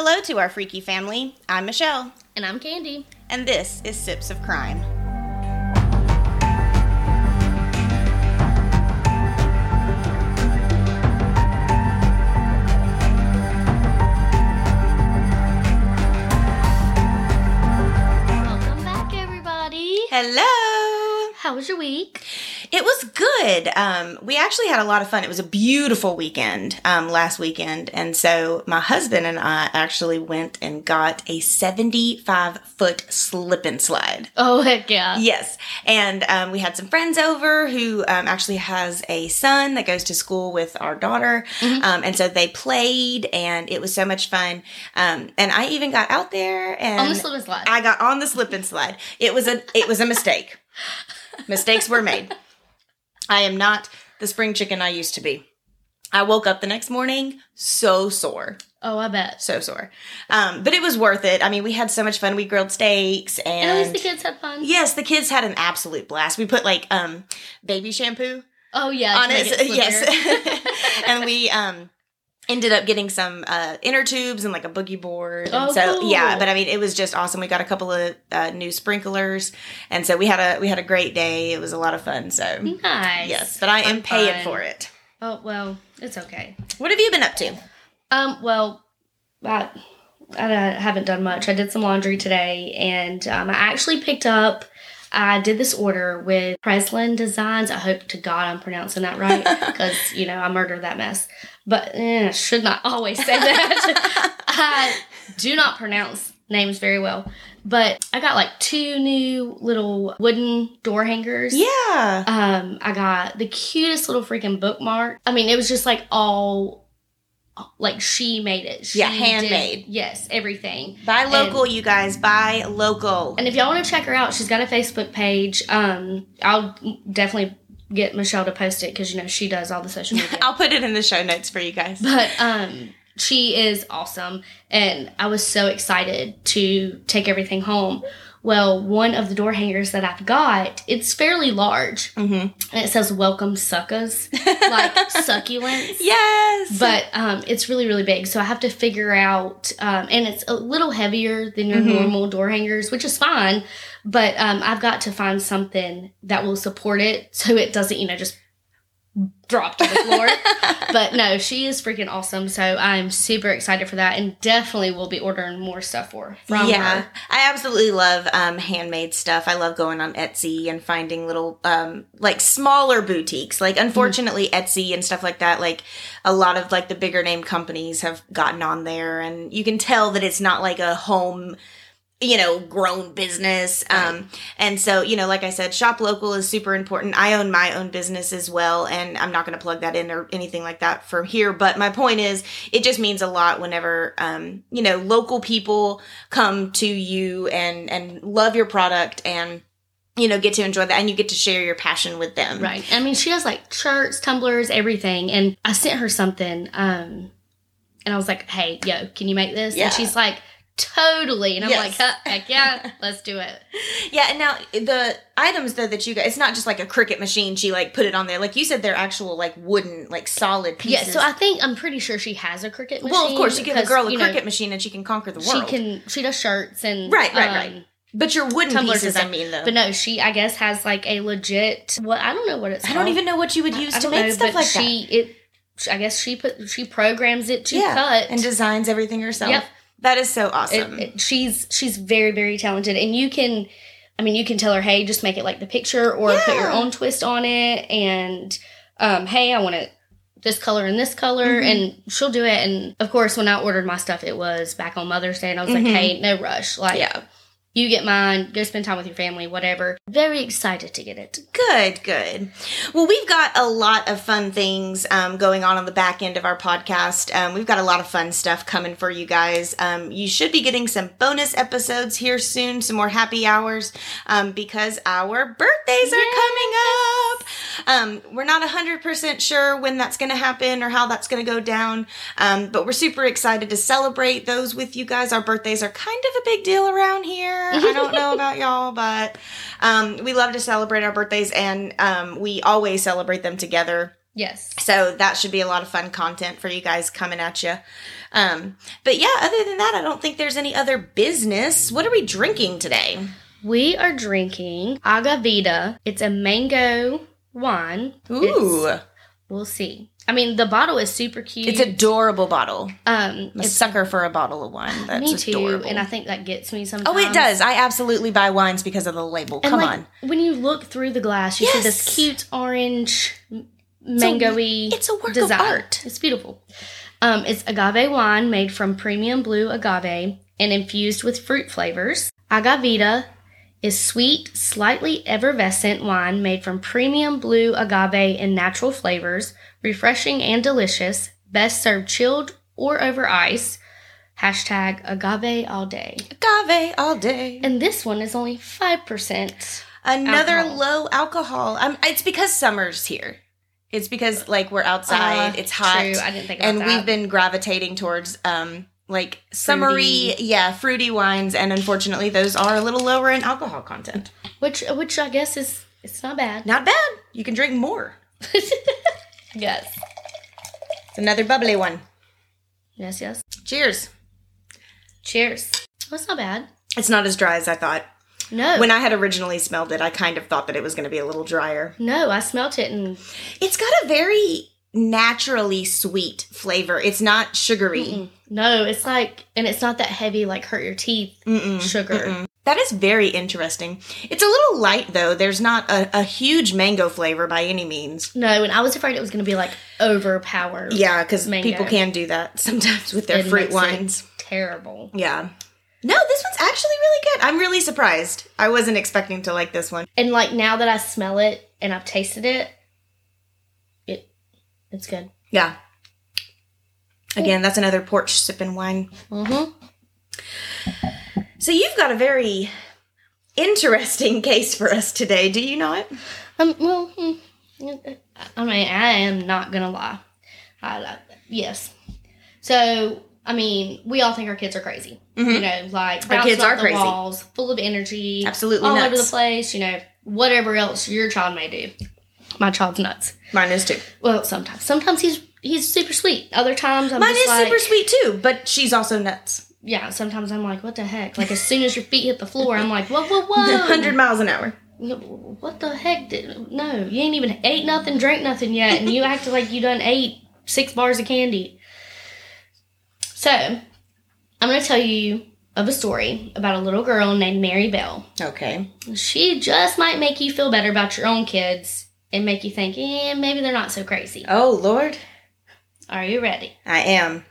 Hello to our freaky family. I'm Michelle, And I'm Kandi. and this is Sips of Crime. Welcome back, everybody. Hello! How was your week? It was good. Um, we actually had a lot of fun. It was a beautiful weekend um, last weekend. And so my husband and I actually went and got a 75 foot slip and slide. Oh, heck yeah. Yes. And um, we had some friends over who um, actually has a son that goes to school with our daughter. Um, and so they played and it was so much fun. Um, and I even got out there and On the slip and slide. I got on the slip and slide. It was a it was a mistake. Mistakes were made. I am not the spring chicken I used to be. I woke up the next morning so sore oh, I bet. so sore. Um, but it was worth it. I mean, we had so much fun. We grilled steaks and, And at least the kids had fun. yes, the kids had an absolute blast. We put like um baby shampoo Oh, yeah. on make it. yes. and we um ended up getting some uh inner tubes and like a boogie board. And Oh, so cool. yeah, but I mean it was just awesome. We got a couple of uh, new sprinklers and so we had a we had a great day. It was a lot of fun. So Nice. yes, but I am Fun, paying fun. for it. Oh, well, it's okay. What have you been up to? Um, well, I, I haven't done much. I did some laundry today, and um, I actually picked up. I did this order with Preslann Designs. I hope to God I'm pronouncing that right because you know I murdered that mess. But eh, should not always say that. I do not pronounce names very well. But I got like two new little wooden door hangers. Yeah. Um, I got the cutest little freaking bookmark. I mean, it was just like all like she made it. She Yeah, did- handmade. yes, everything. Buy local, you guys. Buy local. And if y'all want to check her out, she's got a Facebook page. Um, I'll definitely get Michelle to post it because you know she does all the social media. I'll put it in the show notes for you guys. but um, she is awesome, and I was so excited to take everything home. Well, one of the door hangers that I've got, it's fairly large, Mm-hmm. and it says "Welcome Suckas," like succulents. Yes. But um, it's really, really big. So I have to figure out, um, and it's a little heavier than your Mhm. normal door hangers, which is fine. But um, I've got to find something that will support it so it doesn't, you know, just drop to the floor. but no, she is freaking awesome. So I'm super excited for that and definitely will be ordering more stuff for from yeah, her. I absolutely love um, handmade stuff. I love going on Etsy and finding little, um, like smaller boutiques. Like, unfortunately, Etsy and stuff like that, like a lot of like the bigger name companies have gotten on there, and you can tell that it's not like a home. You know, grown business. Um, and so, you know, like I said, shop local is super important. I own my own business as well, and I'm not going to plug that in or anything like that from here. But my point is, it just means a lot whenever, um, you know, local people come to you and and love your product and you know get to enjoy that and you get to share your passion with them. Right. I mean, she has like shirts, tumblers, everything. And I sent her something, um, and I was like, "Hey, yo, can you make this?" Yeah. And she's like, "Totally." And I'm Yes. like, "Heck yeah, let's do it." Yeah, and now the items though that you got it's not just like a Cricut machine. She like put it on there, like you said, they're actual like wooden, like solid pieces Yeah. So I think I'm pretty sure she has a Cricut machine. well, of course, you give a girl a Cricut know, machine and she can conquer the world She can. She does shirts and Right, right, um, right. but your wooden tumblers pieces, I mean, though. But no, she I guess has like a legit. What I don't know what it's. I don't even know what you would use I to don't make know, stuff like she it. I guess she put she programs it that. to cut and designs everything herself. Yep. That is so awesome. it- she's she's very very talented, and you can, I mean, you can tell her, hey, just make it like the picture, or put your own twist on it, and um, hey, I want it this color and this color, Mhm. and she'll do it. And of course, when I ordered my stuff, it was back on Mother's Day, and I was Mhm. like, hey, no rush, like yeah. You get mine, go spend time with your family, whatever. Very excited to get it. Good, good. Well, we've got a lot of fun things um, going on on the back end of our podcast. Um, we've got a lot of fun stuff coming for you guys. Um, you should be getting some bonus episodes here soon, some more happy hours, um, because our birthdays are coming up. Um, we're not 100% sure when that's going to happen or how that's going to go down, um, but we're super excited to celebrate those with you guys. Our birthdays are kind of a big deal around here. I don't know about y'all, but um, we love to celebrate our birthdays and um, we always celebrate them together. Yes. So that should be a lot of fun content for you guys coming at you. Um, but yeah, other than that, I don't think there's any other business. What are we drinking today? We are drinking Agavita. It's a mango wine. Ooh, It's- we'll see. I mean, the bottle is super cute. it's adorable bottle. um, I'm a sucker for a bottle of wine. That's me too, adorable. and I think that gets me sometimes. oh, it does. I absolutely buy wines because of the label. And Come like, on. When you look through the glass, you see this cute orange, mangoey it's a work of art. It's beautiful. Um, it's agave wine made from premium blue agave and infused with fruit flavors. Agavita is sweet, slightly effervescent wine made from premium blue agave and natural flavors, refreshing and delicious. Best served chilled or over ice. Hashtag agave all day. Agave all day. And this one is only 5%. Another Alcohol. low alcohol. Um, it's because summer's here. It's because like we're outside. Uh, it's hot. True, I didn't think and that. we've been gravitating towards um like summery, yeah, fruity wines, and unfortunately, those are a little lower in alcohol content. which which I guess is it's not bad. Not bad. You can drink more. yes. It's another bubbly one. Yes, yes. Cheers. Cheers. That's not bad. It's not as dry as I thought. No. When I had originally smelled it, I kind of thought that it was going to be a little drier. no, I smelt it and It's got a very naturally sweet flavor. It's not sugary. mm, no, it's like and it's not that heavy like hurt your teeth Mm-mm. sugar. Mm-mm. That is very interesting. It's a little light though. There's not a, a huge mango flavor by any means. No, and I was afraid it was going to be like overpowered. Yeah, because people can do that sometimes with their It fruit wines. Terrible. Yeah. No, this one's actually really good. I'm really surprised. I wasn't expecting to like this one. And like now that I smell it and I've tasted it it's good. Yeah. Again, that's another porch sipping wine. Mm-hmm. So you've got a very interesting case for us today. Do you not? Um, well, hmm, I mean, I am not gonna lie. I, I, yes. So, I mean, we all think our kids are crazy. You know, like Mm-hmm. Our kids are the crazy. walls, full of energy, Absolutely all nuts. over the place. You know, whatever else your child may do. My child's nuts. Mine is too. Well, sometimes, sometimes he's he's super sweet. Other times, I'm Mine is like, super sweet too, but she's also nuts. yeah. Sometimes I'm like, what the heck? Like as soon as your feet hit the floor, I'm like, whoa, whoa, whoa, 100 miles an hour. What the heck? Did, no, you ain't even ate nothing, drank nothing yet, and you acted like you done ate six bars of candy. So, I'm going to tell you of a story about a little girl named Mary Bell. Okay. She just might make you feel better about your own kids and make you think, eh, maybe they're not so crazy. Oh, Lord. Are you ready? I am.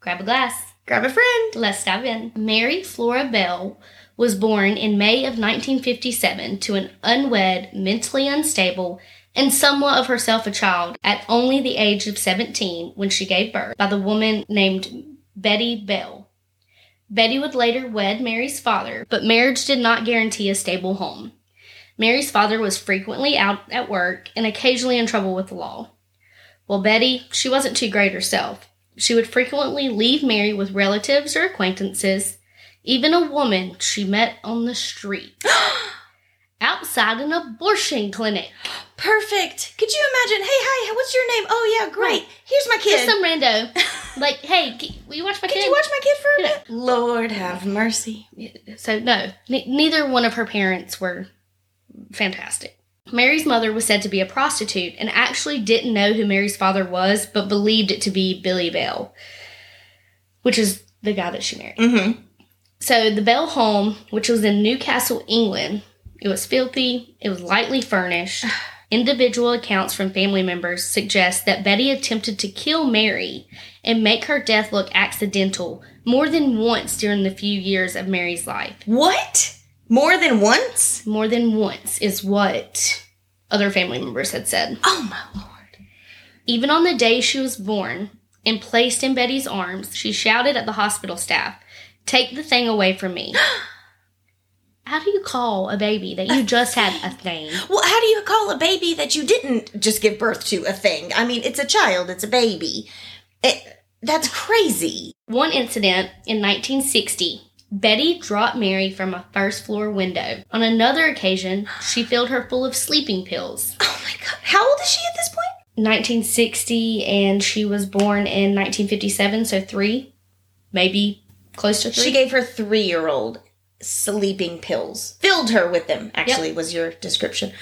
Grab a glass. Grab a friend. Let's dive in. Mary Flora Bell was born in May of 1957 to an unwed, mentally unstable, and somewhat of herself a child at only the age of 17 when she gave birth by the woman named Betty Bell. Betty would later wed Mary's father, but marriage did not guarantee a stable home. Mary's father was frequently out at work and occasionally in trouble with the law. Well, Betty, she wasn't too great herself. She would frequently leave Mary with relatives or acquaintances, even a woman she met on the street outside an abortion clinic. Perfect. Could you imagine? Hey, hi, what's your name? Oh, yeah, great. Here's my kid. Just some rando. Like, hey, will you watch my Could kid? you watch my kid for a Yeah. bit? Lord have mercy. So, no, ne- neither one of her parents were fantastic. Mary's mother was said to be a prostitute and actually didn't know who Mary's father was, but believed it to be Billy Bell, which is the guy that she married. Mm-hmm. So the Bell home, which was in Newcastle, England, it was filthy, it was lightly furnished. Individual accounts from family members suggest that Betty attempted to kill Mary and make her death look accidental more than once during the few years of Mary's life. What? More than once? More than once is what other family members had said. Oh, my Lord. Even on the day she was born and placed in Betty's arms, she shouted at the hospital staff, Take the thing away from me. How do you call a baby that you just had a thing? Well, how do you call a baby that you didn't just give birth to a thing? I mean, it's a child, it's a baby. It, that's crazy. One incident in 1960, Betty dropped Mary from a first floor window. On another occasion, she filled her full of sleeping pills. Oh, my God. How old is she at this point? 1960, and she was born in 1957, so three. maybe close to three. She gave her three year old sleeping pills, filled her with them, actually, was your description.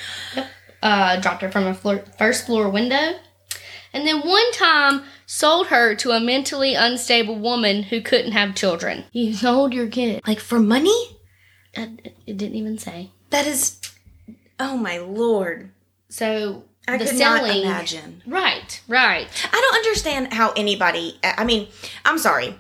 uh, dropped her from a floor, first floor window. And then one time sold her to a mentally unstable woman who couldn't have children. You sold your kid. Like for money? It didn't even say. That is. Oh my lord. So I the could not imagine. Right, right. I don't understand how anybody. I mean, I'm sorry.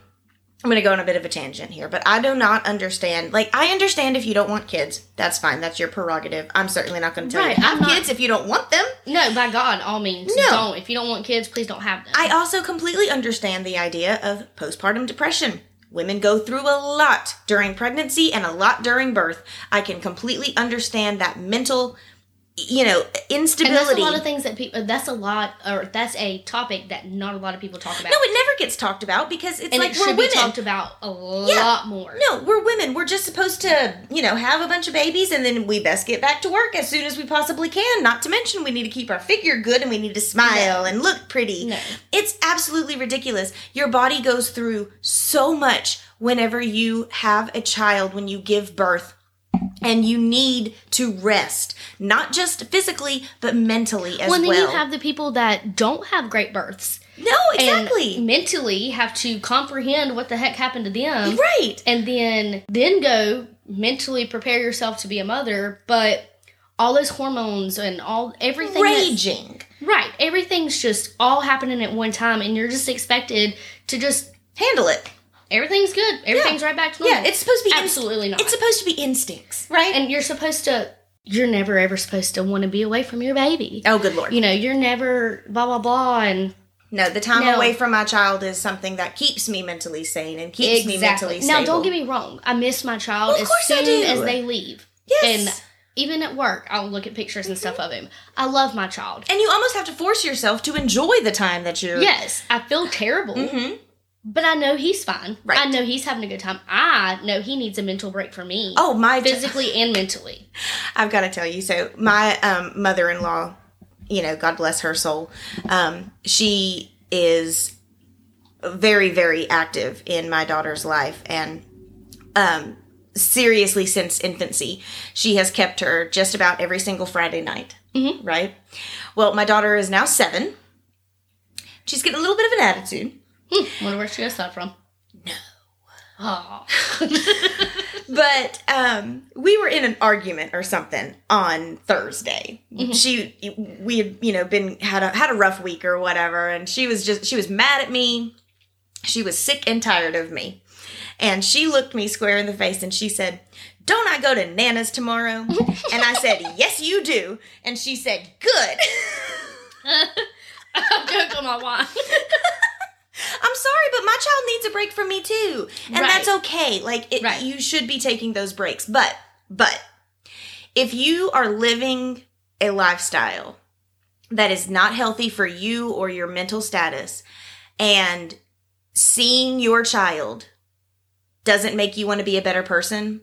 I'm going to go on a bit of a tangent here, but I do not understand. Like, I understand if you don't want kids. That's fine. That's your prerogative. I'm certainly not going to tell Right, you have not- kids if you don't want them. No, by God, all means, No. don't. If you don't want kids, please don't have them. I also completely understand the idea of postpartum depression. Women go through a lot during pregnancy and a lot during birth. I can completely understand that mental, you know, and instability. that's a lot of things that people. That's a lot, or that's a topic that not a lot of people talk about. no, it never gets talked about because it's and like it we're women. talked about a lot more. No, we're women. We're just supposed to, you know, have a bunch of babies and then we best get back to work as soon as we possibly can. Not to mention, we need to keep our figure good and we need to smile and look pretty. No. It's absolutely ridiculous. Your body goes through so much whenever you have a child, when you give birth. And you need to rest, not just physically, but mentally as Well, well. and then you have the people that don't have great births. no, exactly. and mentally have to comprehend what the heck happened to them right. and then then go mentally prepare yourself to be a mother but all those hormones and all everything Raging. right everything's just all happening at one time and you're just expected to just Handle it. Everything's good everything's right back to normal Yeah, it's supposed to be inst- absolutely not It's supposed to be instincts, right? and you're supposed to you're never ever supposed to want to be away from your baby oh, good lord. you know you're never blah blah blah and No, the time No. away from my child is something that keeps me mentally sane and keeps me mentally stable. Now, don't get me wrong. I miss my child Well, as soon as they leave. Yes. And even at work, I'll look at pictures and stuff of him. I love my child. and you almost have to force yourself to enjoy the time that you're. Yes, I feel terrible, hmm but I know he's fine. Right. I know he's having a good time. I know he needs a mental break from me, Oh my! physically and mentally. I've got to tell you. So my um, mother-in-law, you know, God bless her soul, um, she is very, very active in my daughter's life, and um, seriously, since infancy, she has kept her just about every single Friday night. Mhm. Right. Well, my daughter is now seven. She's getting a little bit of an attitude. Hmm, wonder where she got that from. No. Oh. but um we were in an argument or something on thursday she we had you know been had a had a rough week or whatever and she was just she was mad at me she was sick and tired of me and she looked me square in the face and she said don't i go to nana's tomorrow and i said yes you do and she said good I'm on my wine. I'm sorry, but my child needs a break from me too. And Right. that's okay. Like it, Right. you should be taking those breaks. But but if you are living a lifestyle that is not healthy for you or your mental status and seeing your child doesn't make you want to be a better person,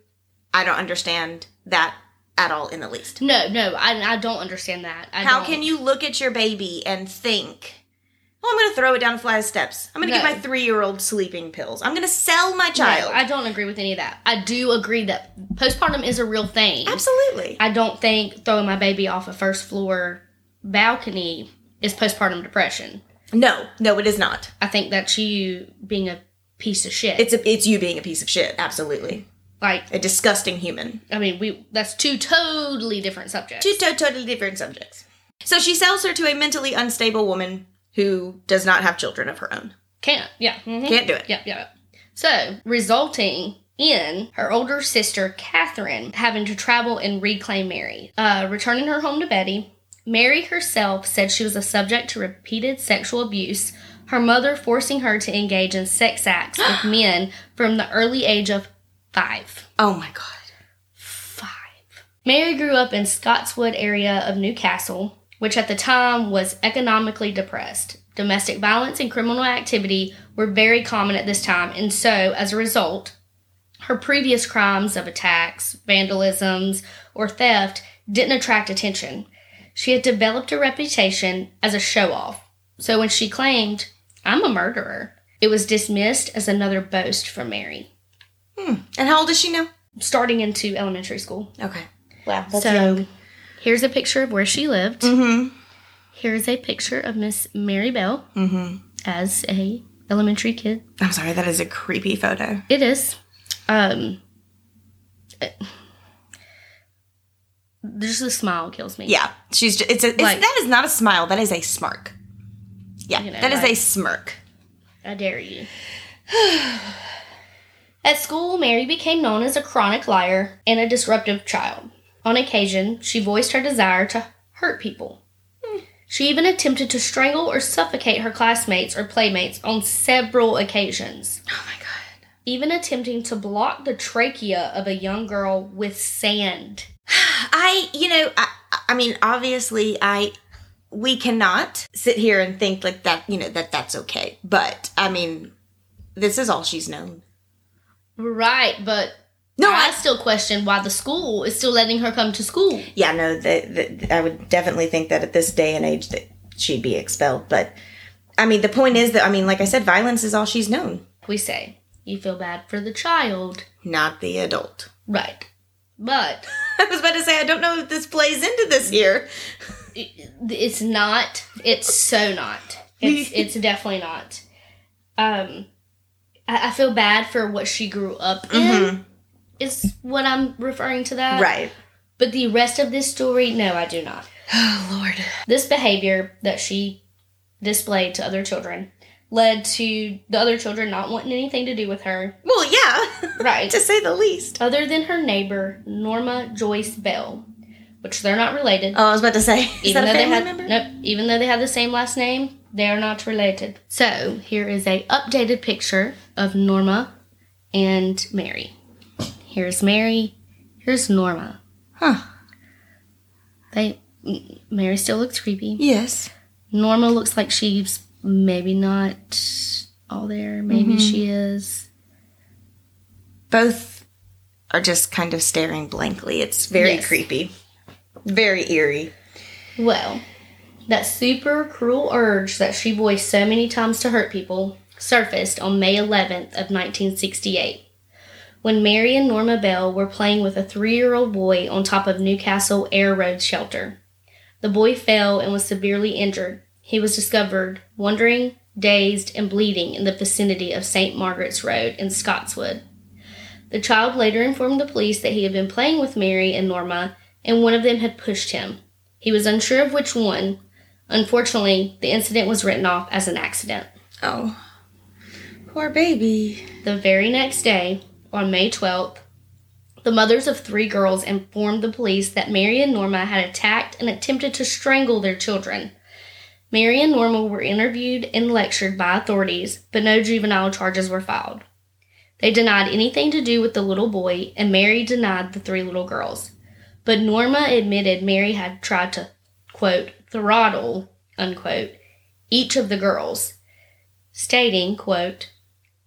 I don't understand that at all in the least. No, no, I, I don't understand that. I How don't. can you look at your baby and think, "Oh, I'm going to throw it down a flight of steps. I'm going to No. give my three-year-old sleeping pills. I'm going to sell my No, child." I don't agree with any of that. I do agree that postpartum is a real thing. Absolutely. I don't think throwing my baby off a first floor balcony is postpartum depression. No, no, it is not. I think that's you being a piece of shit. It's a, it's you being a piece of shit. Absolutely, like, a disgusting human. I mean, we that's two totally different subjects. Two to- totally different subjects. So she sells her to a mentally unstable woman who does not have children of her own. Can't. Yeah. mhm. Can't do it. Yeah, yeah. So, resulting in her older sister, Catherine, having to travel and reclaim Mary. Uh, returning her home to Betty, Mary herself said she was a subject to repeated sexual abuse, her mother forcing her to engage in sex acts with men from the early age of five. Oh my god. Five. Mary grew up in Scottswood area of Newcastle, which at the time was economically depressed. Domestic violence and criminal activity were very common at this time, and so, as a result, her previous crimes of attacks, vandalisms, or theft didn't attract attention. She had developed a reputation as a show off. So when she claimed, I'm a murderer, It was dismissed as another boast from Mary, Hmm. And how old is she now? starting into elementary school. Okay. Wow. So young. Here's a picture of where she lived. Mm-hmm. Here's a picture of Miss Mary Bell Mm-hmm. as a elementary kid. I'm sorry, that is a creepy photo. It is. Um, uh, just the smile kills me. Yeah. She's just, it's a, it's, Like- that is not a smile, that is a smirk. Yeah. You know, that is like- a smirk. I dare you. At school, Mary became known as a chronic liar and a disruptive child. On occasion, she voiced her desire to hurt people. Hmm. She even attempted to strangle or suffocate her classmates or playmates on several occasions, Oh my god. even attempting to block the trachea of a young girl with sand. I, you know, I, I mean, obviously, I, we cannot sit here and think like that, you know, that that's okay. But I mean, this is all she's known. Right, but No, I still question why the school is still letting her come to school. yeah, no, the, the, I would definitely think that at this day and age that she'd be expelled. But I mean, the point is that I mean, like I said, violence is all she's known, We say, you feel bad for the child. not the adult. Right. But I was about to say, I don't know if this plays into this here. it's not. It's so not. It's it's definitely not. Um, I, I feel bad for what she grew up in. Is what I'm referring to that. Right. But the rest of this story, no, I do not. Oh Lord. This behavior that she displayed to other children led to the other children not wanting anything to do with her. Well, yeah, Right. to say the least. Other than her neighbor Norma Joyce Bell, which they're not related. Oh, I was about to say, is even that a though they family had member? nope, even though they have the same last name, they are not related. So here is a updated picture of Norma and Mary. Here's Mary. Here's Norma. Huh. They Mary still looks creepy. Yes. Norma looks like she's maybe not all there. Maybe Mm-hmm. she is. Both are just kind of staring blankly. It's very Yes. creepy. Very eerie. Well, that super cruel urge that she voiced so many times to hurt people surfaced on May 11th of 1968 when Mary and Norma Bell were playing with a 3-year-old boy on top of Newcastle Air Raid shelter. The boy fell and was severely injured. He was discovered wandering, dazed, and bleeding in the vicinity of St. Margaret's Road in Scotswood. The child later informed the police that he had been playing with Mary and Norma and one of them had pushed him. He was unsure of which one. Unfortunately, the incident was written off as an accident. Oh. Poor baby. The very next day, on May 12th, the mothers of three girls informed the police that Mary and Norma had attacked and attempted to strangle their children. Mary and Norma were interviewed and lectured by authorities, but no juvenile charges were filed. They denied anything to do with the little boy, and Mary denied the three little girls. But Norma admitted Mary had tried to, quote, throttle, unquote, each of the girls, stating, quote,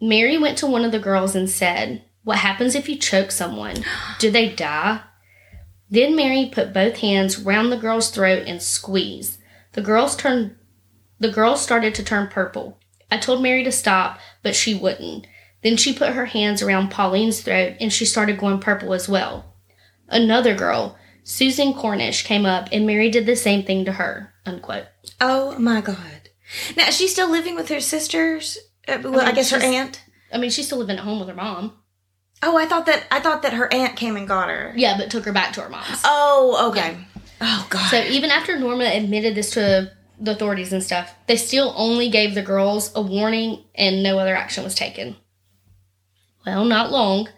Mary went to one of the girls and said, What happens if you choke someone? Do they die? Then Mary put both hands round the girl's throat and squeezed. The girls turned the girl started to turn purple. I told Mary to stop, but she wouldn't. Then she put her hands around Pauline's throat and she started going purple as well. Another girl, Susan Cornish, came up and Mary did the same thing to her. Unquote. Oh my god. Now is she still living with her sisters? Uh, well, I, mean, guess her aunt. I mean, she's still living at home with her mom. Oh, I thought that I thought that her aunt came and got her. Yeah, but took her back to her mom's. Oh, okay. Oh god. So even after Norma admitted this to the authorities and stuff, they still only gave the girls a warning and no other action was taken. Well, not long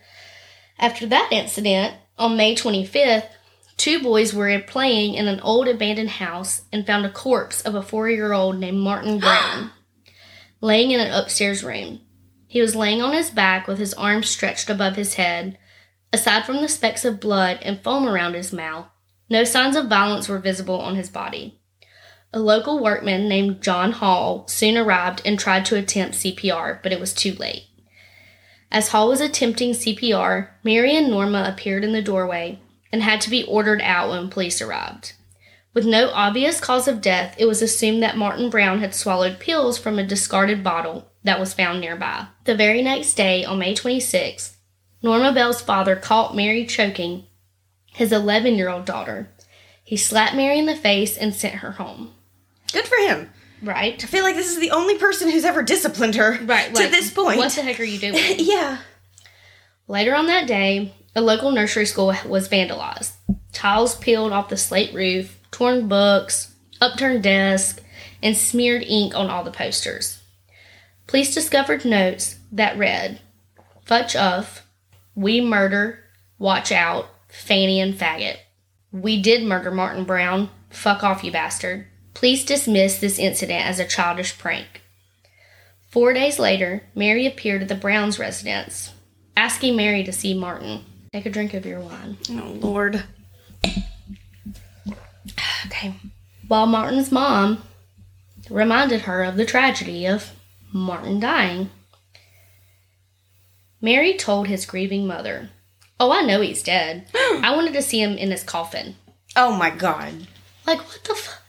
after that incident, on May 25th, two boys were playing in an old abandoned house and found a corpse of a four year old named Martin Brown laying in an upstairs room. He was laying on his back with his arms stretched above his head. Aside from the specks of blood and foam around his mouth, no signs of violence were visible on his body. A local workman named John Hall soon arrived and tried to attempt CPR, but it was too late. As Hall was attempting CPR, Mary and Norma appeared in the doorway and had to be ordered out when police arrived. With no obvious cause of death, it was assumed that Martin Brown had swallowed pills from a discarded bottle that was found nearby. The very next day, on May 26th, Norma Bell's father caught Mary choking his 11 year old daughter. He slapped Mary in the face and sent her home. Good for him. Right? I feel like this is the only person who's ever disciplined her Right. to this point. What the heck are you doing? yeah. Later on that day, a local nursery school was vandalized. Tiles peeled off the slate roof, torn books, upturned desks, and smeared ink on all the posters. Police discovered notes that read, Futch of, We murder, watch out, Fanny and faggot. We did murder Martin Brown, fuck off, you bastard. Please dismiss this incident as a childish prank. Four days later, Mary appeared at the Browns' residence, asking Mary to see Martin. Take a drink of your wine. Oh Lord. Okay. While Martin's mom reminded her of the tragedy of Martin dying. Mary told his grieving mother, Oh, I know he's dead. I wanted to see him in his coffin. Oh my God. Like, what the f-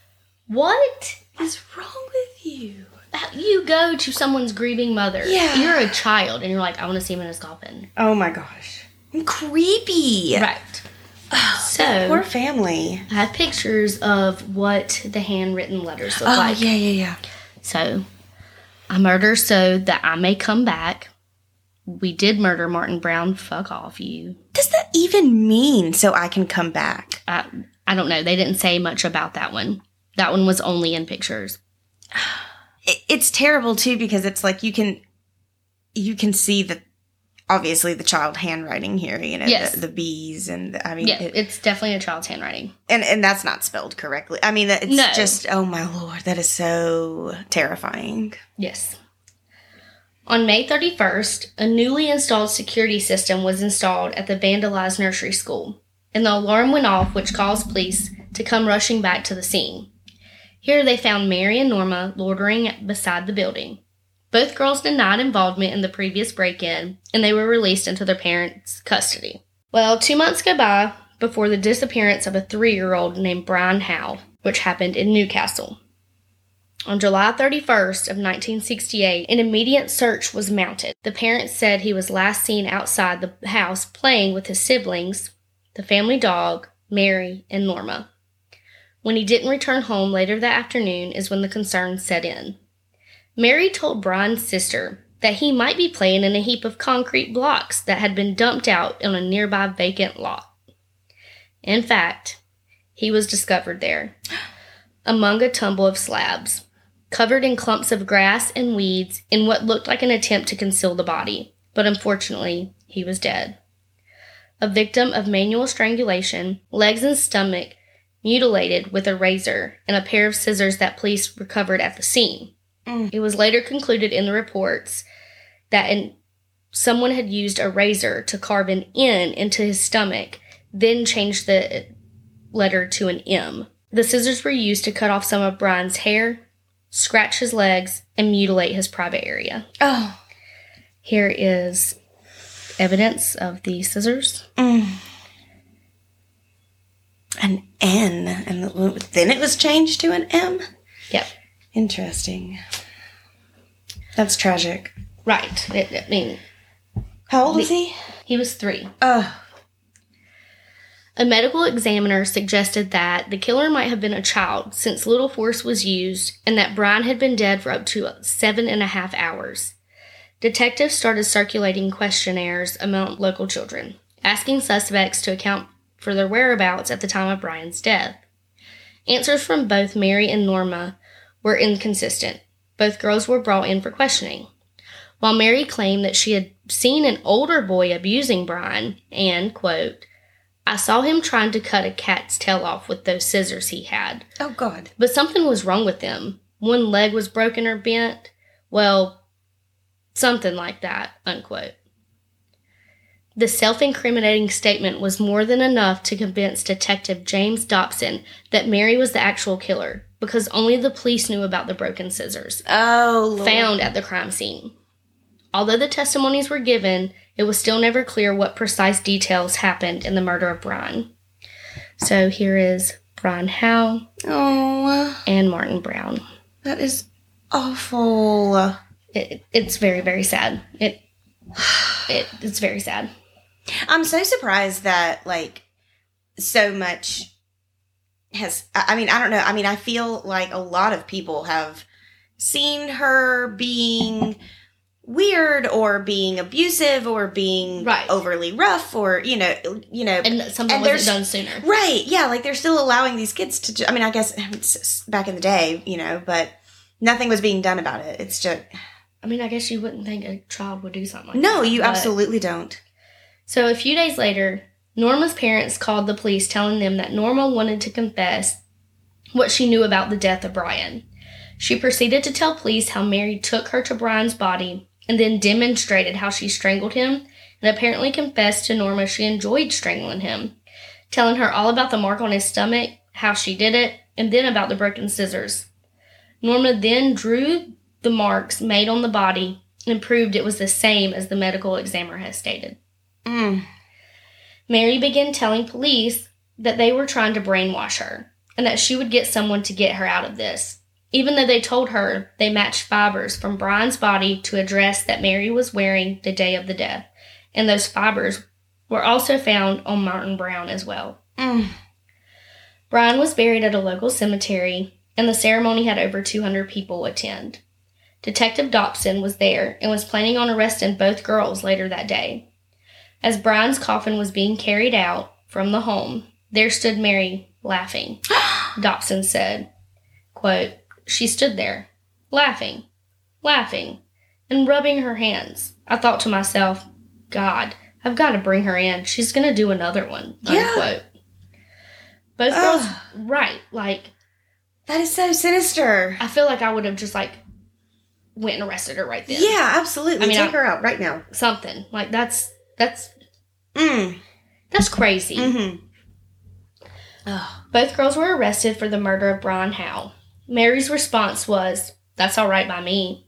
What's wrong with you? You go to someone's grieving mother. Yeah. You're a child and you're like, I want to see him in his coffin. Oh my gosh. Creepy. Right. So, Poor family. I have pictures of what the handwritten letters look Oh like. yeah, yeah, yeah. So, I murder so that I may come back. We did murder Martin Brown. Fuck off, you. Does that even mean so I can come back? I, I don't know. They didn't say much about that one. That one was only in pictures. It, it's terrible too because it's like you can you can see the obviously the child handwriting here, you know, Yes. the, the B's and the, I mean, Yeah, it- it's definitely a child's handwriting. and and that's not spelled correctly. I mean, it's No. just oh my lord, that is so terrifying. Yes. On May 31st, a newly installed security system was installed at the vandalized nursery school, and the alarm went off, which caused police to come rushing back to the scene. Here they found Mary and Norma loitering beside the building. Both girls denied involvement in the previous break in, and they were released into their parents' custody. Well, two months go by before the disappearance of a three year old named Brian Howe, which happened in Newcastle. On July 31st of 1968, an immediate search was mounted. The parents said he was last seen outside the house playing with his siblings, the family dog, Mary, and Norma. When he didn't return home later that afternoon is when the concern set in. Mary told Brian's sister that he might be playing in a heap of concrete blocks that had been dumped out on a nearby vacant lot. In fact, he was discovered there, among a tumble of slabs covered in clumps of grass and weeds in what looked like an attempt to conceal the body, but unfortunately, he was dead. A victim of manual strangulation, legs and stomach mutilated with a razor and a pair of scissors that police recovered at the scene. Mm. It was later concluded in the reports that an, someone had used a razor to carve an N into his stomach, then changed the letter to an M. The scissors were used to cut off some of Brian's hair, scratch his legs, and mutilate his private area. Oh, Here is evidence of the scissors. mm. an N, and then it was changed to an M. Yep. Interesting. That's tragic. Right. It- I mean, How old was he? he was three. Oh, A medical examiner suggested that the killer might have been a child since little force was used and that Brian had been dead for up to seven and a half hours. Detectives started circulating questionnaires among local children, asking suspects to account for their whereabouts at the time of Brian's death. Answers from both Mary and Norma were inconsistent. Both girls were brought in for questioning. While Mary claimed that she had seen an older boy abusing Brian and, quote, I saw him trying to cut a cat's tail off with those scissors he had, oh God. but something was wrong with them. One leg was broken or bent. Well, something like that, unquote. The self incriminating statement was more than enough to convince Detective James Dobson that Mary was the actual killer because only the police knew about the broken scissors Oh, Lord. found at the crime scene. Although the testimonies were given, it was still never clear what precise details happened in the murder of Brian. So here is Brian Howe Oh, and Martin Brown. that is awful. it, it's very very sad. It, it it's very sad. I'm so surprised that like so much has I mean, I don't know. I mean, I feel like a lot of people have seen her being weird or being abusive or being Right. overly rough or you know, you know, And something And wasn't done sooner. Right. Yeah. Like they're still allowing these kids to. I mean, I guess back in the day, you know, but nothing was being done about it. It's just I mean, I guess you wouldn't think a child would do something like no. that. You absolutely don't. So a few days later, Norma's parents called the police telling them that Norma wanted to confess what she knew about the death of Brian. She proceeded to tell police how Mary took her to Brian's body and then demonstrated how she strangled him and apparently confessed to Norma she enjoyed strangling him, telling her all about the mark on his stomach, how she did it, and then about the broken scissors. Norma then drew the marks made on the body and proved it was the same as the medical examiner had stated. Mm. Mary began telling police that they were trying to brainwash her and that she would get someone to get her out of this. Even though they told her they matched fibers from Brian's body to a dress that Mary was wearing the day of the death, and those fibers were also found on Martin Brown as well. Mm. Brian was buried at a local cemetery, and the ceremony had over 200 people attend. Detective Dobson was there and was planning on arresting both girls later that day. As Brian's coffin was being carried out from the home, there stood Mary laughing. Dobson said, quote, She stood there, laughing, laughing, and rubbing her hands. I thought to myself, God, I've got to bring her in. She's going to do another one. Yeah. Both girls, right. Like, That is so sinister. I feel like I would have just, like, went and arrested her right then. Yeah, absolutely. I mean, Take I- her out right now. Something. Like, that's, that's, Mm. that's crazy. Mm-hmm. Both girls were arrested for the murder of Brian Howe. Mary's response was, That's all right by me.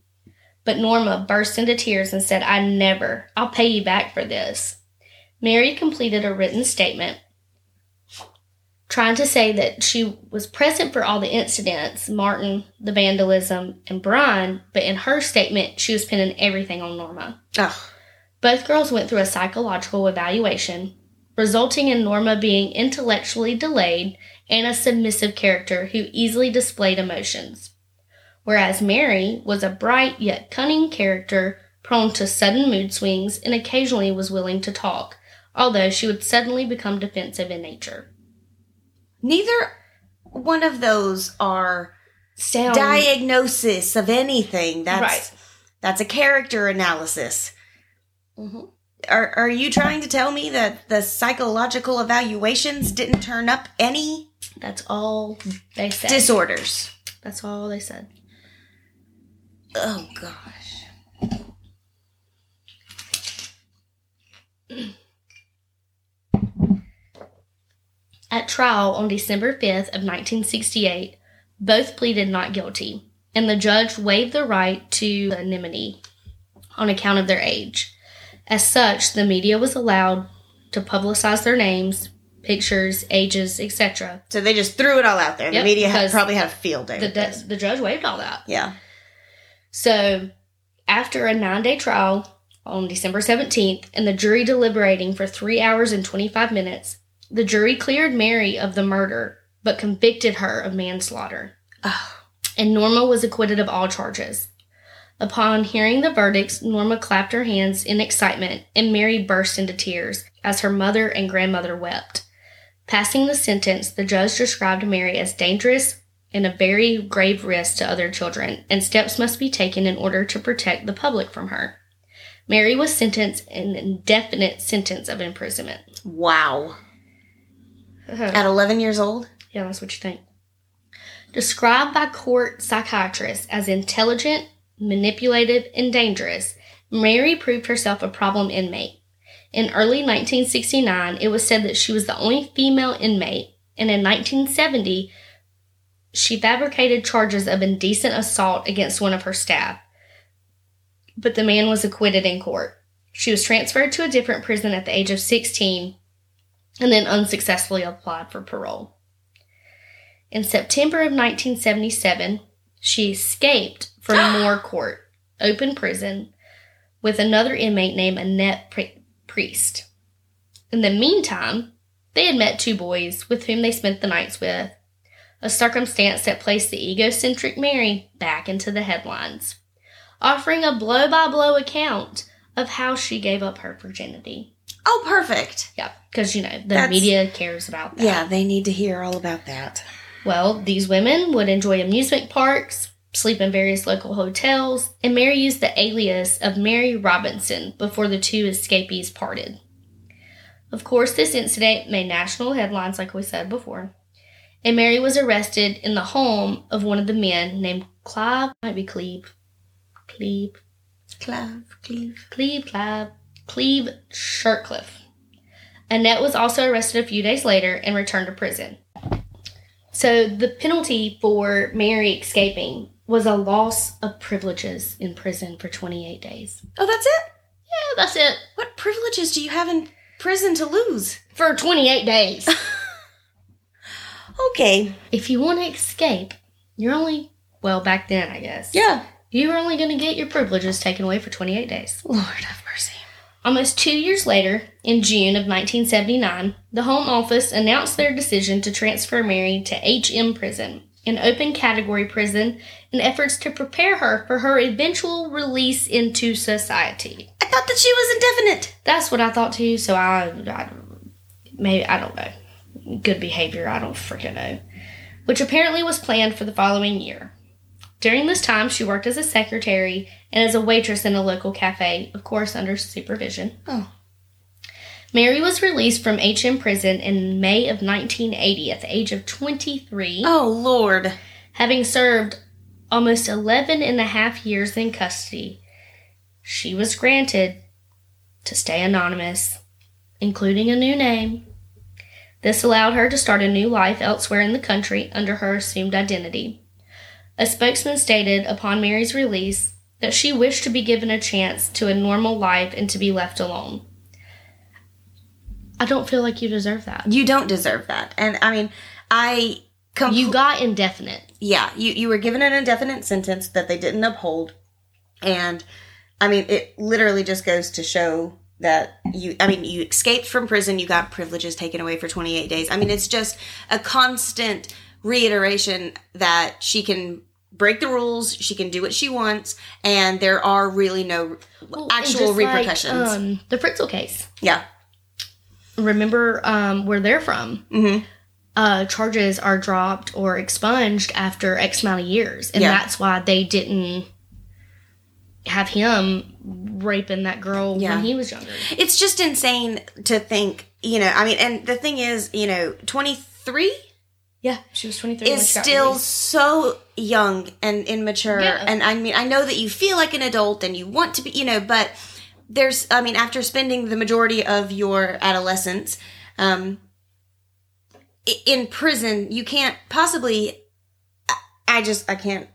But Norma burst into tears and said, I never, I'll pay you back for this. Mary completed a written statement trying to say that she was present for all the incidents Martin, the vandalism, and Brian, but in her statement, she was pinning everything on Norma. Oh. Both girls went through a psychological evaluation, resulting in Norma being intellectually delayed and a submissive character who easily displayed emotions. Whereas Mary was a bright yet cunning character prone to sudden mood swings and occasionally was willing to talk, although she would suddenly become defensive in nature. Neither one of those are Sound diagnosis of anything. That's Right. that's a character analysis. Mhm. Are are you trying to tell me that the psychological evaluations didn't turn up any That's all they said. disorders? That's all they said. Oh gosh. At trial on December 5th of 1968, both pleaded not guilty, and the judge waived the right to anonymity on account of their age. As such, the media was allowed to publicize their names, pictures, ages, etc. So they just threw it all out there. Yep, the media had, probably had a field day. The, with this. the judge waived all that. Yeah. So, after a nine day trial on December 17th and the jury deliberating for three hours and 25 minutes, the jury cleared Mary of the murder but convicted her of manslaughter. Oh. And Norma was acquitted of all charges. Upon hearing the verdicts, Norma clapped her hands in excitement and Mary burst into tears as her mother and grandmother wept. Passing the sentence, the judge described Mary as dangerous and a very grave risk to other children, and steps must be taken in order to protect the public from her. Mary was sentenced an indefinite sentence of imprisonment. Wow. yeah, At 11 years old? Yeah, that's what you think. Described by court psychiatrists as intelligent, manipulative, and dangerous, Mary proved herself a problem inmate. In early 1969, it was said that she was the only female inmate, and in 1970, she fabricated charges of indecent assault against one of her staff. But the man was acquitted in court. She was transferred to a different prison at the age of 16 and then unsuccessfully applied for parole. In September of 1977, she escaped from Moor Court open prison with another inmate named Annette Pri- Priest. In the meantime, they had met two boys with whom they spent the nights with, a circumstance that placed the egocentric Mary back into the headlines, offering a blow by blow account of how she gave up her virginity. Oh, perfect. Yeah, because you know the That's- media cares about that. Yeah, they need to hear all about that. Well, these women would enjoy amusement parks, sleep in various local hotels, and Mary used the alias of Mary Robinson before the two escapees parted. Of course, this incident made national headlines, like we said before, and Mary was arrested in the home of one of the men named Clive, might be Cleve, Cleve, Clav, cleave. Cleve, Clive, Cleve Shirtcliffe. Annette was also arrested a few days later and returned to prison. So the penalty for Mary escaping was a loss of privileges in prison for 28 days. Oh, that's it? Yeah, that's it. What privileges do you have in prison to lose? For 28 days. Okay. if you want to escape, you're only, well, back then, I guess. Yeah. You were only going to get your privileges taken away for 28 days. Lord have mercy. Almost two years later, in June of 1979, the Home Office announced their decision to transfer Mary to HM Prison, an open category prison, in efforts to prepare her for her eventual release into society. I thought that she was indefinite. That's what I thought too, so I, I maybe, I don't know. Good behavior, I don't freaking know. Which apparently was planned for the following year. During this time, she worked as a secretary and as a waitress in a local cafe, of course, under supervision. Oh. Mary was released from HM prison in May of 1980 at the age of 23, Oh, Lord. having served almost 11 and a half years in custody. She was granted to stay anonymous, including a new name. This allowed her to start a new life elsewhere in the country under her assumed identity. A spokesman stated upon Mary's release that she wished to be given a chance to a normal life and to be left alone. I don't feel like you deserve that. You don't deserve that. And I mean, I compl- You got indefinite. yeah, you you were given an indefinite sentence that they didn't uphold. And I mean, it literally just goes to show that you I mean, you escaped from prison, you got privileges taken away for 28 days. I mean, it's just a constant reiteration that she can break the rules, she can do what she wants, and there are really no Well, actual just like, repercussions. um, the Fritzl case. yeah. Remember um, where they're from. Mhm. Uh, charges are dropped or expunged after X amount of years, and Yeah. that's why they didn't have him raping that girl Yeah. when he was younger. It's just insane to think, you know, I mean, and the thing is, you know, 23 Yeah, she was twenty three. is still so young and immature. Yeah. And I mean, I know that you feel like an adult and you want to be, you know, but there's, I mean, after spending the majority of your adolescence um, in prison, you can't possibly, I- just, I can't.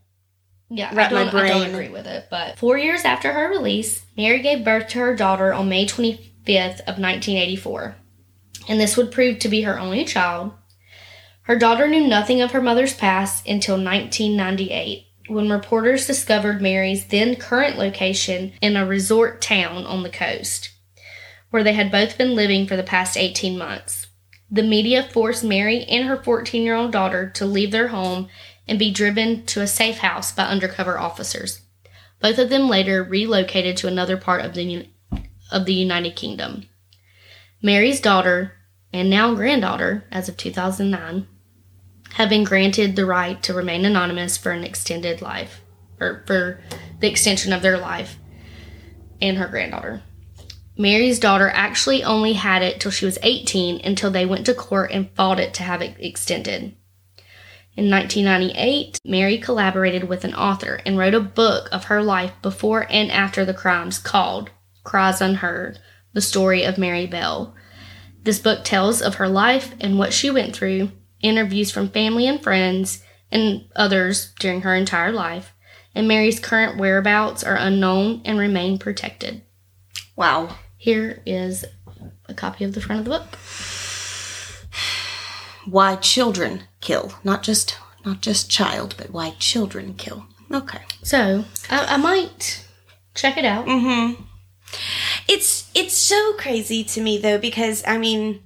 Yeah, wrap I my don't, I don't agree with it. But four years after her release, Mary gave birth to her daughter on May 25th of 1984. And this would prove to be her only child. Her daughter knew nothing of her mother's past until 1998, when reporters discovered Mary's then current location in a resort town on the coast, where they had both been living for the past 18 months. The media forced Mary and her 14 year old daughter to leave their home and be driven to a safe house by undercover officers. Both of them later relocated to another part of the of the United Kingdom. Mary's daughter and now granddaughter, as of 2009, have been granted the right to remain anonymous for an extended life, or for the extension of their life, and her granddaughter. Mary's daughter actually only had it till she was 18 until they went to court and fought it to have it extended. In 1998, Mary collaborated with an author and wrote a book of her life before and after the crimes called Cries Unheard The Story of Mary Bell. This book tells of her life and what she went through, interviews from family and friends and others during her entire life, and Mary's current whereabouts are unknown and remain protected. Wow. Here is a copy of the front of the book. Why children kill. Not just, not just child, but why children kill. Okay. So, I, I might check it out. Mm-hmm. It's it's so crazy to me though because I mean,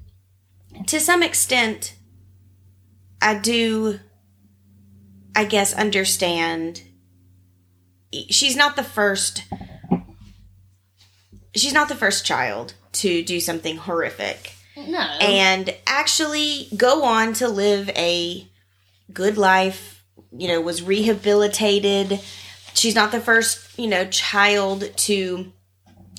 to some extent, I do. I guess understand. She's not the first. She's not the first child to do something horrific No. and actually go on to live a good life, you know, was rehabilitated. She's not the first, you know, child to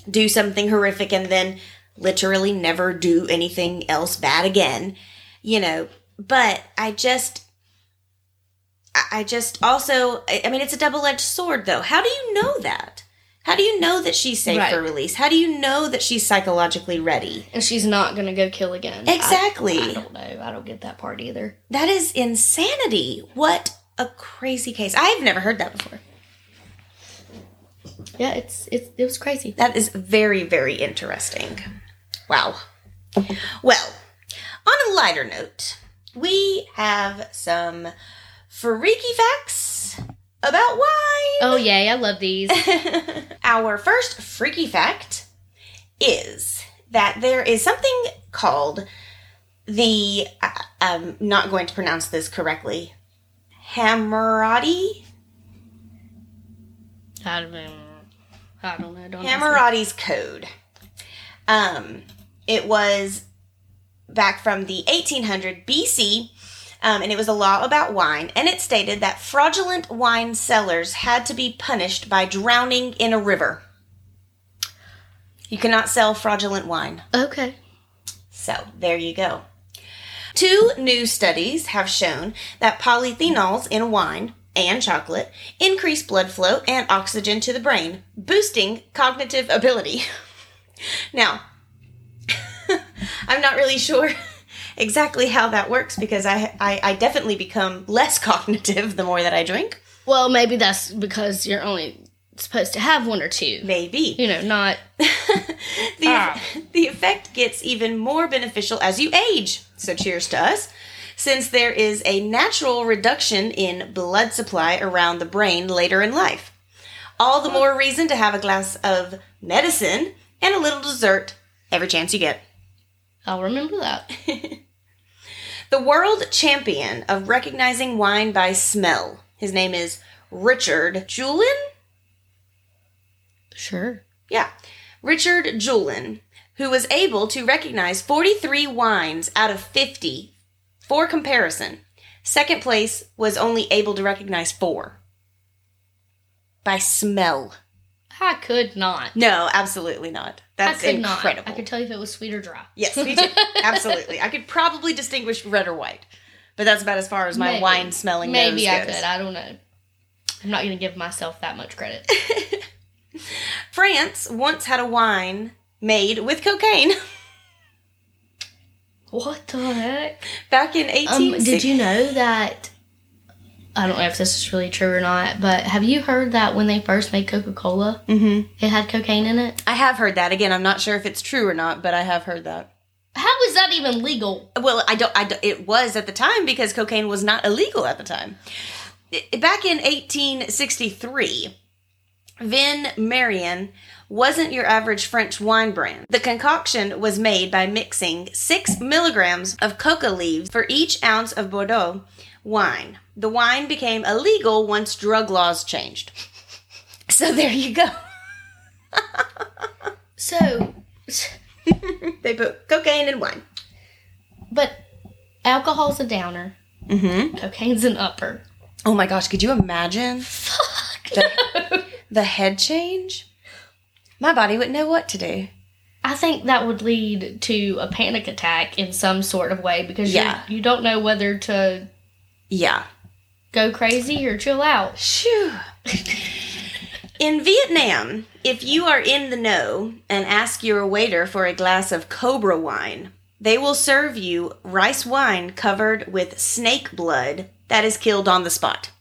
do something horrific and then literally never do anything else bad again, you know. But I just, I just also, I mean, it's a double edged sword though. How do you know that? How do you know that she's safe Right. for release? How do you know that she's psychologically ready? and she's not gonna go kill again. Exactly. I, I don't know. I don't get that part either. That is insanity. What a crazy case. I've never heard that before. Yeah, it's it's it was crazy. That is very, very interesting. Wow. Well, on a lighter note, we have some freaky facts about wine. Oh yay, I love these. Our first freaky fact is that there is something called the, I- I'm not going to pronounce this correctly, Hammurabi I don't know. I don't know. Don't. Hammurabi's Code. Um, it was back from the 1800 BC, um, and it was a law about wine, and it stated that fraudulent wine sellers had to be punished by drowning in a river. You cannot sell fraudulent wine. Okay. So there you go. Two new studies have shown that polyphenols in wine and chocolate increase blood flow and oxygen to the brain, boosting cognitive ability. Now, I'm not really sure exactly how that works because I, I, I definitely become less cognitive the more that I drink. Well, maybe that's because you're only supposed to have one or two. Maybe. You know, not the, Ah. the effect gets even more beneficial as you age. So, cheers to us. Since there is a natural reduction in blood supply around the brain later in life. All the more reason to have a glass of medicine and a little dessert every chance you get. I'll remember that. The world champion of recognizing wine by smell. His name is Richard Juhlin. Sure. Yeah. Richard Juhlin, who was able to recognize 43 wines out of 50 for comparison. Second place was only able to recognize four by smell. I could not. No, absolutely not. That's I could incredible. not. I could tell you if it was sweet or dry. yes, me too. absolutely. I could probably distinguish red or white, but that's about as far as my Maybe. wine smelling Maybe I goes. could. I don't know. I'm not going to give myself that much credit. France once had a wine made with cocaine what the heck? back in Um, did you know that? I don't know if this is really true or not, but have you heard that when they first made Coca Cola, Mhm. it had cocaine in it? I have heard that. Again, I'm not sure if it's true or not, but I have heard that. How is that even legal? Well, I don't. I don't, it was at the time because cocaine was not illegal at the time. Back in 1863, Vin Mariani wasn't your average French wine brand. The concoction was made by mixing six milligrams of coca leaves for each ounce of Bordeaux wine. The wine became illegal once drug laws changed. So there you go. So, They put cocaine in wine. but alcohol's a downer, Mm-hmm. cocaine's an upper. Oh my gosh, could you imagine Fuck. the, the head change? My body wouldn't know what to do. I think that would lead to a panic attack in some sort of way because Yeah. you you don't know whether to Yeah. Go crazy or chill out. Shoo. In Vietnam, if you are in the know and ask your waiter for a glass of cobra wine, they will serve you rice wine covered with snake blood that is killed on the spot.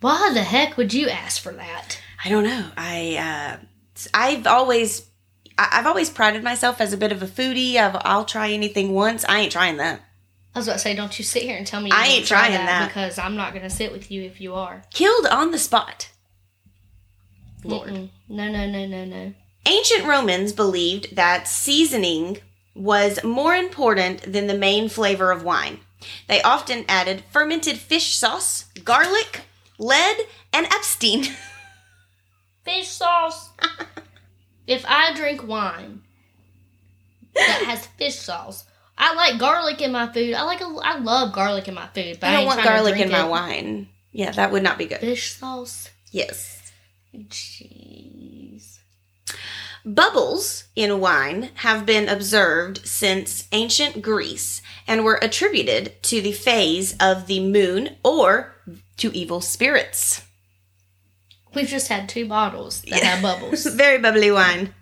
Why the heck would you ask for that? I don't know. I uh, I've always I- I've always prided myself as a bit of a foodie. I've, I'll try anything once. I ain't trying that. I was about to say, don't you sit here and tell me I ain't try trying that. because I'm not going to sit with you if you are. Killed on the spot. Lord. Mm-mm. No, no, no, no, no. Ancient Romans believed that seasoning was more important than the main flavor of wine. They often added fermented fish sauce, garlic, lead, and absinthe. Fish sauce. if I drink wine that has fish sauce, I like garlic in my food. I like a, I love garlic in my food, but I, I don't ain't want garlic in my it. wine. Yeah, that would not be good. Fish sauce. Yes. Jeez. Bubbles in wine have been observed since ancient Greece and were attributed to the phase of the moon or to evil spirits. We've just had two bottles that have bubbles. Very bubbly wine.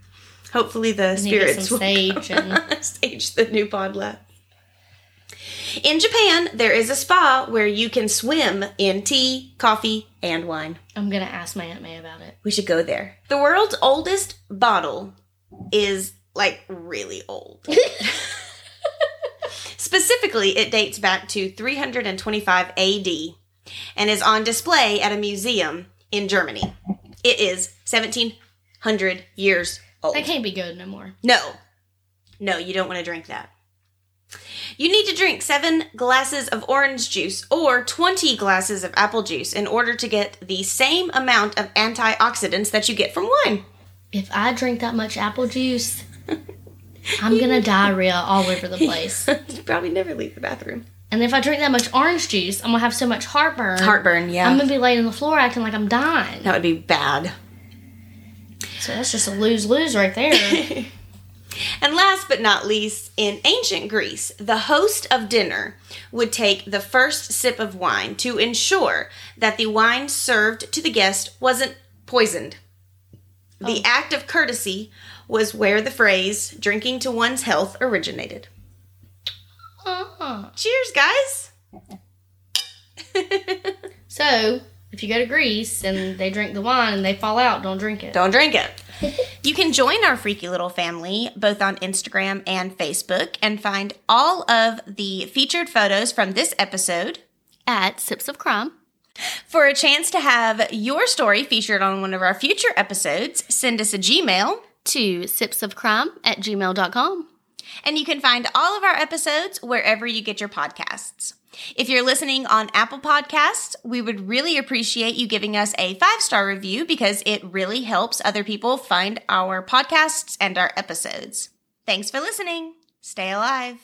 Hopefully the need to get spirits will sage and- sage the new lab. In Japan, there is a spa where you can swim in tea, coffee, and wine. I'm gonna ask my aunt May about it. We should go there. The world's oldest bottle is like really old. Specifically, it dates back to 325 AD and is on display at a museum in Germany. It is 1700 years old. That can't be good no more. No. No, you don't want to drink that. You need to drink seven glasses of orange juice or 20 glasses of apple juice in order to get the same amount of antioxidants that you get from wine. If I drink that much apple juice, I'm gonna diarrhea all over the place. you probably never leave the bathroom. And if I drink that much orange juice, I'm gonna have so much heartburn. Heartburn, yeah. I'm gonna be laying on the floor acting like I'm dying. that would be bad. So that's just a lose lose right there. And last but not least, in ancient Greece, the host of dinner would take the first sip of wine to ensure that the wine served to the guest wasn't poisoned. The act of courtesy was where the phrase drinking to one's health originated. uh-huh. Cheers, guys! So if you go to Greece and they drink the wine and they fall out, don't drink it. Don't drink it. you can join our freaky little family both on Instagram and Facebook and find all of the featured photos from this episode At Sips of Crime. For a chance to have your story featured on one of our future episodes, send us a Gmail. To sipsofcrime at gmail.com. And you can find all of our episodes wherever you get your podcasts. If you're listening on Apple Podcasts, we would really appreciate you giving us a five star review because it really helps other people find our podcasts and our episodes. Thanks for listening. Stay alive.